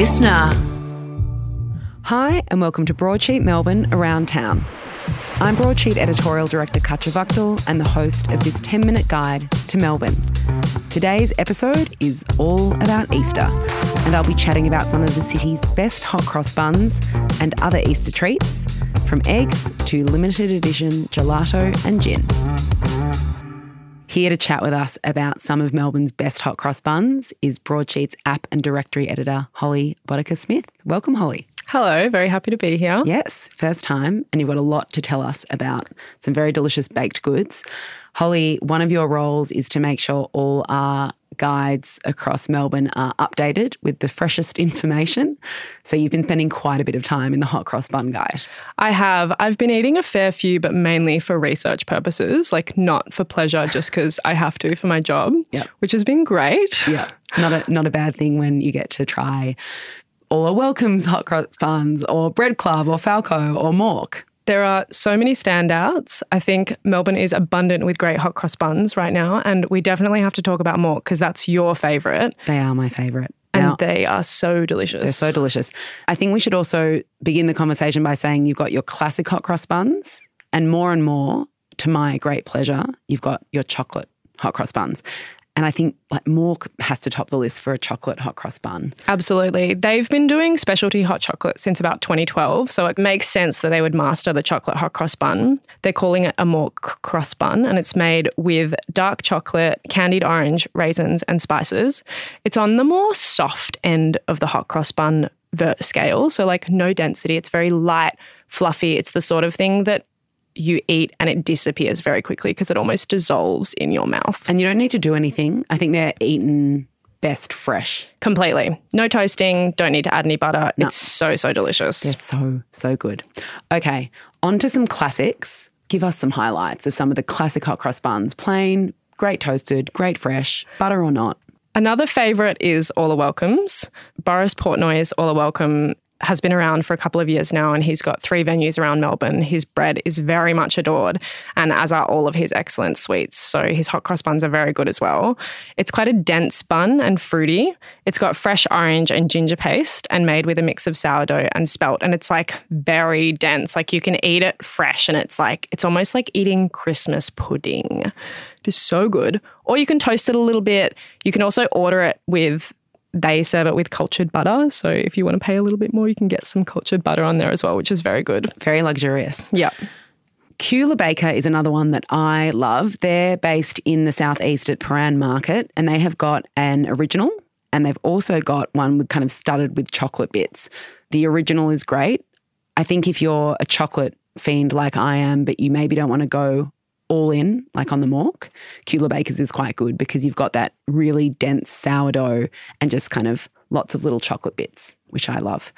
listener. Hi, and welcome to Broadsheet Melbourne Around Town. I'm Broadsheet Editorial Director Katya Wachtel and the host of this 10 minute guide to Melbourne. Today's episode is all about Easter, and I'll be chatting about some of the city's best hot cross buns and other Easter treats, from eggs to limited edition gelato and gin. Here to chat with us about some of Melbourne's best hot cross buns is Broadsheet's app and directory editor, Holly Boddicker Smith. Welcome, Holly. Hello, very happy to be here. Yes, first time, and you've got a lot to tell us about some very delicious baked goods. Holly, one of your roles is to make sure all our guides across Melbourne are updated with the freshest information. So you've been spending quite a bit of time in the hot cross bun guide. I have. I've been eating a fair few, but mainly for research purposes, like not for pleasure, just because I have to for my job, Yep. which has been great. Yeah, not a not a bad thing when you get to try or welcomes hot cross buns or bread club or falco or mork. There are so many standouts. I think Melbourne is abundant with great hot cross buns right now, and we definitely have to talk about Mork because that's your favourite, They are my favourite. and Now- they are so delicious. They're so delicious. I think we should also begin the conversation by saying you've got your classic hot cross buns, and more and more, to my great pleasure, you've got your chocolate hot cross buns. And I think like Mork has to top the list for a chocolate hot cross bun. Absolutely. They've been doing specialty hot chocolate since about 2012, so it makes sense that they would master the chocolate hot cross bun. They're calling it a more c- cross bun, and it's made with dark chocolate, candied orange, raisins, and spices. It's on the more soft end of the hot cross bun scale, so like no density. It's very light, fluffy. It's the sort of thing that you eat and it disappears very quickly because it almost dissolves in your mouth. And you don't need to do anything. I think they're eaten best fresh. Completely. No toasting, don't need to add any butter. It's so, so delicious. They're so, so good. Okay, on to some classics. Give us some highlights of some of the classic hot cross buns. Plain, great toasted, great fresh, butter or not. Another favourite is All Are Welcomes. Boris Portnoy's All Are Welcome has been around for a couple of years now and he's got three venues around Melbourne. His bread is very much adored and as are all of his excellent sweets. So his hot cross buns are very good as well. It's quite a dense bun and fruity. It's got fresh orange and ginger paste and made with a mix of sourdough and spelt and it's like very dense. Like you can eat it fresh and it's like it's almost like eating Christmas pudding. It is so good. Or you can toast it a little bit. You can also order it with they serve it with cultured butter. So if you want to pay a little bit more, you can get some cultured butter on there as well, which is very good. Very luxurious. Yeah. Kula Baker is another one that I love. They're based in the southeast at Prahran Market, and they have got an original, and they've also got one with kind of studded with chocolate bits. The original is great. I think if you're a chocolate fiend like I am, but you maybe don't want to go all in, like on the mork, Kula Baker's is quite good because you've got that really dense sourdough and just kind of lots of little chocolate bits, which I love.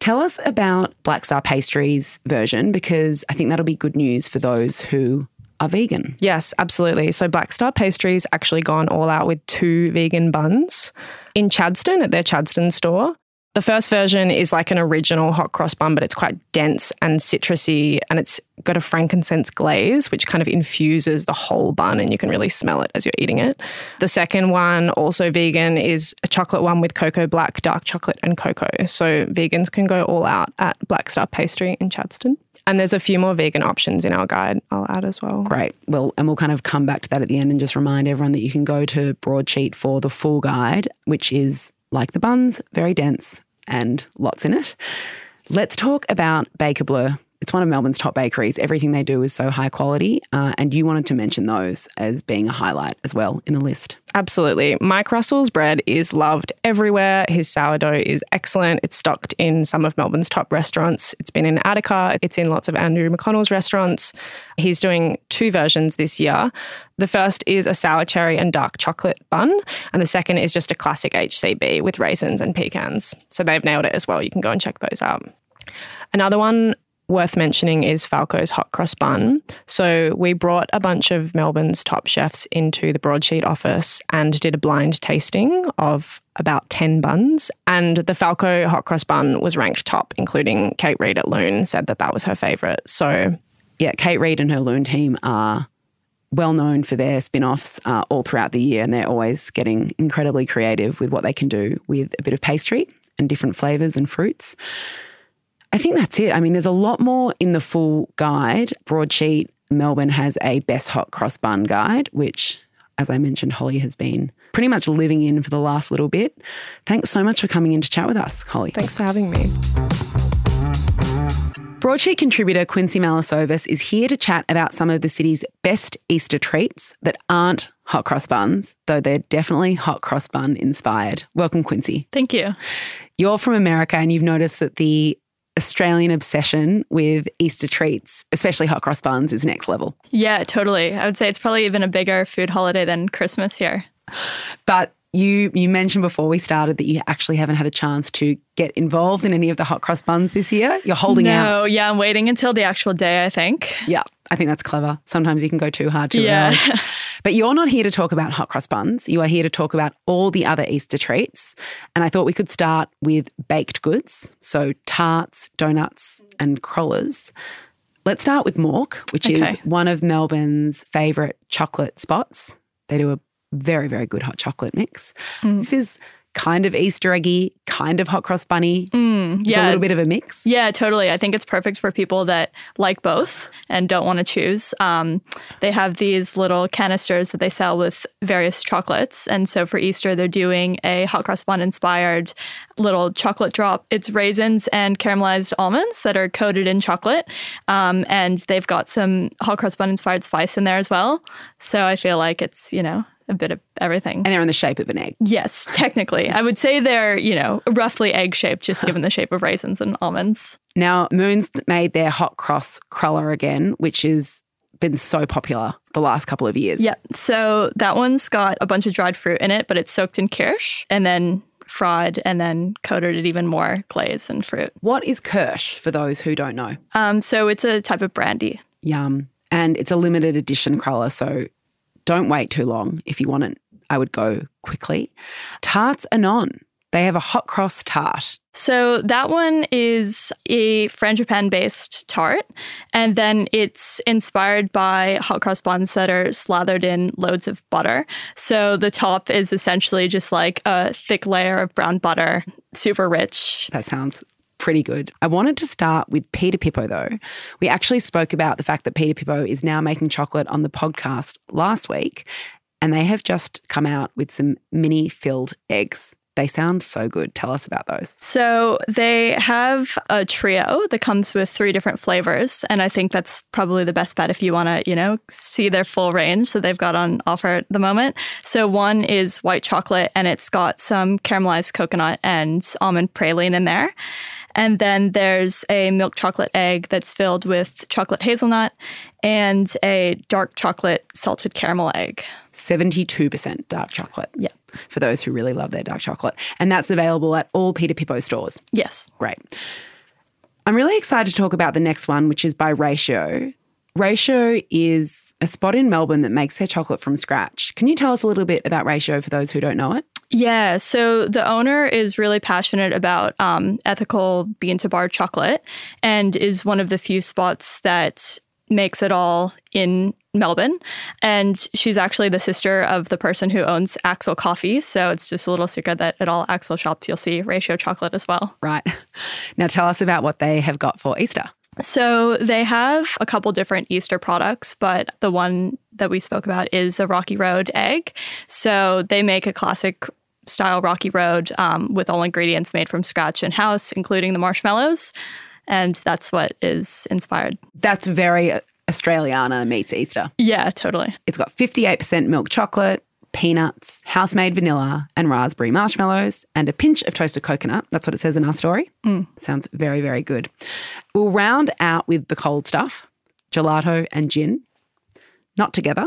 Tell us about Black Star Pastries version because I think that'll be good news for those who are vegan. Yes, absolutely. So Black Star Pastries actually gone all out with two vegan buns in Chadstone at their Chadstone store. The first version is like an original hot cross bun, but it's quite dense and citrusy, and it's got a frankincense glaze, which kind of infuses the whole bun, and you can really smell it as you're eating it. The second one, also vegan, is a chocolate one with cocoa black, dark chocolate, and cocoa. So vegans can go all out at Black Star Pastry in Chadstone. And there's a few more vegan options in our guide, I'll add as well. Great. Well, and we'll kind of come back to that at the end and just remind everyone that you can go to Broadsheet for the full guide, which is like the buns, very dense and lots in it. Let's talk about Baker Bleu. It's one of Melbourne's top bakeries. Everything they do is so high quality. Uh, and you wanted to mention those as being a highlight as well in the list. Absolutely. Mike Russell's bread is loved everywhere. His sourdough is excellent. It's stocked in some of Melbourne's top restaurants. It's been in Attica, it's in lots of Andrew McConnell's restaurants. He's doing two versions this year. The first is a sour cherry and dark chocolate bun, and the second is just a classic HCB with raisins and pecans. So they've nailed it as well. You can go and check those out. Another one worth mentioning is Falco's hot cross bun. So we brought a bunch of Melbourne's top chefs into the broadsheet office and did a blind tasting of about 10 buns. And the Falco hot cross bun was ranked top, including Kate Reid at Lune said that that was her favourite. So Yeah, Kate Reid and her Lune team are well known for their spin offs uh, all throughout the year, and they're always getting incredibly creative with what they can do with a bit of pastry and different flavors and fruits. I think that's it. I mean, there's a lot more in the full guide. Broadsheet Melbourne has a best hot cross bun guide, which, as I mentioned, Holly has been pretty much living in for the last little bit. Thanks so much for coming in to chat with us, Holly. Thanks for having me. Broadsheet contributor Quincy Malesovas is here to chat about some of the city's best Easter treats that aren't hot cross buns, though they're definitely hot cross bun inspired. Welcome, Quincy. Thank you. You're from America and you've noticed that the Australian obsession with Easter treats, especially hot cross buns, is next level. Yeah, totally. I would say it's probably even a bigger food holiday than Christmas here. But you you mentioned before we started that you actually haven't had a chance to get involved in any of the hot cross buns this year. You're holding no, out. No, yeah, I'm waiting until the actual day, I think. Yeah, I think that's clever. Sometimes you can go too hard too yeah. But you're not here to talk about hot cross buns. You are here to talk about all the other Easter treats. And I thought we could start with baked goods, so tarts, donuts, and crullers. Let's start with Mork, which Okay. is one of Melbourne's favourite chocolate spots. They do a very, very good hot chocolate mix. Mm. This is kind of Easter eggy, kind of hot cross bunny. Mm, It's a little bit of a mix. Yeah, totally. I think it's perfect for people that like both and don't want to choose. Um, they have these little canisters that they sell with various chocolates. And so for Easter, they're doing a hot cross bun inspired little chocolate drop. It's raisins and caramelized almonds that are coated in chocolate. Um, and they've got some hot cross bun inspired spice in there as well. So I feel like it's, you know, a bit of everything. And they're in the shape of an egg. Yes, technically. I would say they're, you know, roughly egg shaped, just given the shape of raisins and almonds. Now, Moon's made their hot cross cruller again, which has been so popular the last couple of years. Yeah. So that one's got a bunch of dried fruit in it, but it's soaked in kirsch and then fried and then coated it even more glaze and fruit. What is Kirsch for those who don't know? Um, so it's a type of brandy. Yum. And it's a limited edition cruller, so don't wait too long. If you want it, I would go quickly. Tarts Anon. They have a hot cross tart. So that one is a frangipane based tart, and then it's inspired by hot cross buns that are slathered in loads of butter. So the top is essentially just like a thick layer of brown butter, super rich. That sounds pretty good. I wanted to start with Pidapipo though. We actually spoke about the fact that Pidapipo is now making chocolate on the podcast last week, and they have just come out with some mini filled eggs. They sound so good. Tell us about those. So they have a trio that comes with three different flavors, and I think that's probably the best bet if you want to, you know, see their full range that they've got on offer at the moment. So one is white chocolate, and it's got some caramelized coconut and almond praline in there. And then there's a milk chocolate egg that's filled with chocolate hazelnut and a dark chocolate salted caramel egg. 72% dark chocolate. Yeah. For those who really love their dark chocolate. And that's available at all Pidapipo stores. Yes. Great. I'm really excited to talk about the next one, which is by Ratio. Ratio is a spot in Melbourne that makes their chocolate from scratch. Can you tell us a little bit about Ratio for those who don't know it? Yeah, so the owner is really passionate about um, ethical bean to bar chocolate and is one of the few spots that makes it all in Melbourne. And she's actually the sister of the person who owns Axil Coffee. So it's just a little secret that at all Axil shops, you'll see ratio chocolate as well. Right. Now tell us about what they have got for Easter. So they have a couple different Easter products, but the one that we spoke about is a Rocky Road egg. So they make a classic style Rocky Road um, with all ingredients made from scratch in house, including the marshmallows. And that's what is inspired. That's very Australiana meets Easter. Yeah, totally. It's got 58% milk chocolate, peanuts, house made vanilla, and raspberry marshmallows, and a pinch of toasted coconut. That's what it says in our story. Sounds very, very good. We'll round out with the cold stuff gelato and gin. Not together,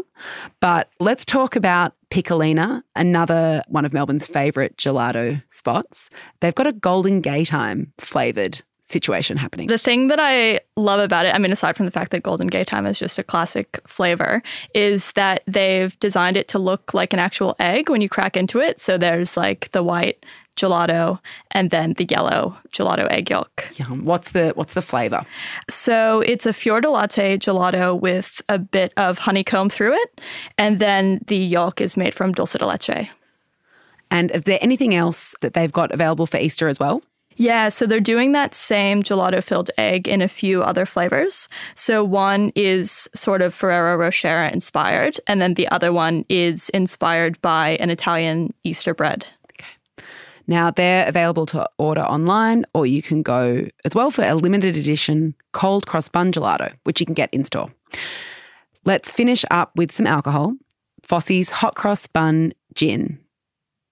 but let's talk about Piccolina, another one of Melbourne's favourite gelato spots. They've got a Golden Gaytime flavoured situation happening. The thing that I love about it, I mean, aside from the fact that Golden Gaytime is just a classic flavor, is that they've designed it to look like an actual egg when you crack into it. So there's like the white gelato and then the yellow gelato egg yolk. Yum. What's the what's the flavour? So it's a fior di latte gelato with a bit of honeycomb through it. And then the yolk is made from dulce de leche. And is there anything else that they've got available for Easter as well? Yeah, so they're doing that same gelato filled egg in a few other flavors. So one is sort of Ferrero Rocher inspired, and then the other one is inspired by an Italian Easter bread. Now, they're available to order online, or you can go as well for a limited edition cold cross bun gelato, which you can get in store. Let's finish up with some alcohol. Fossey's Hot Cross Bun Gin.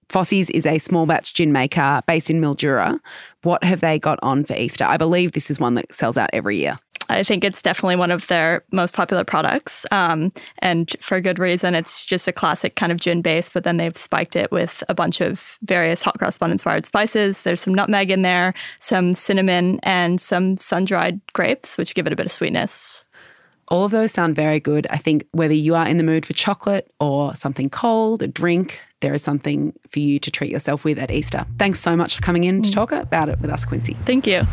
Fossey's is a small batch gin maker based in Mildura. What have they got on for Easter? I believe this is one that sells out every year. I think it's definitely one of their most popular products, um, and for good reason. It's just a classic kind of gin base, but then they've spiked it with a bunch of various hot cross bun inspired spices. There's some nutmeg in there, some cinnamon, and some sun dried grapes, which give it a bit of sweetness. All of those sound very good. I think whether you are in the mood for chocolate or something cold, a drink, there is something for you to treat yourself with at Easter. Thanks so much for coming in to talk about it with us, Quincy. Thank you.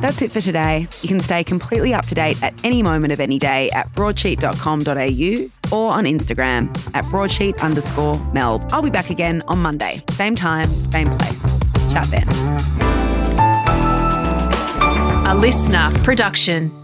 That's it for today. You can stay completely up to date at any moment of any day at broadsheet.com.au or on Instagram at broadsheet underscore melb. I'll be back again on Monday, same time, same place. Chat then. A listener production.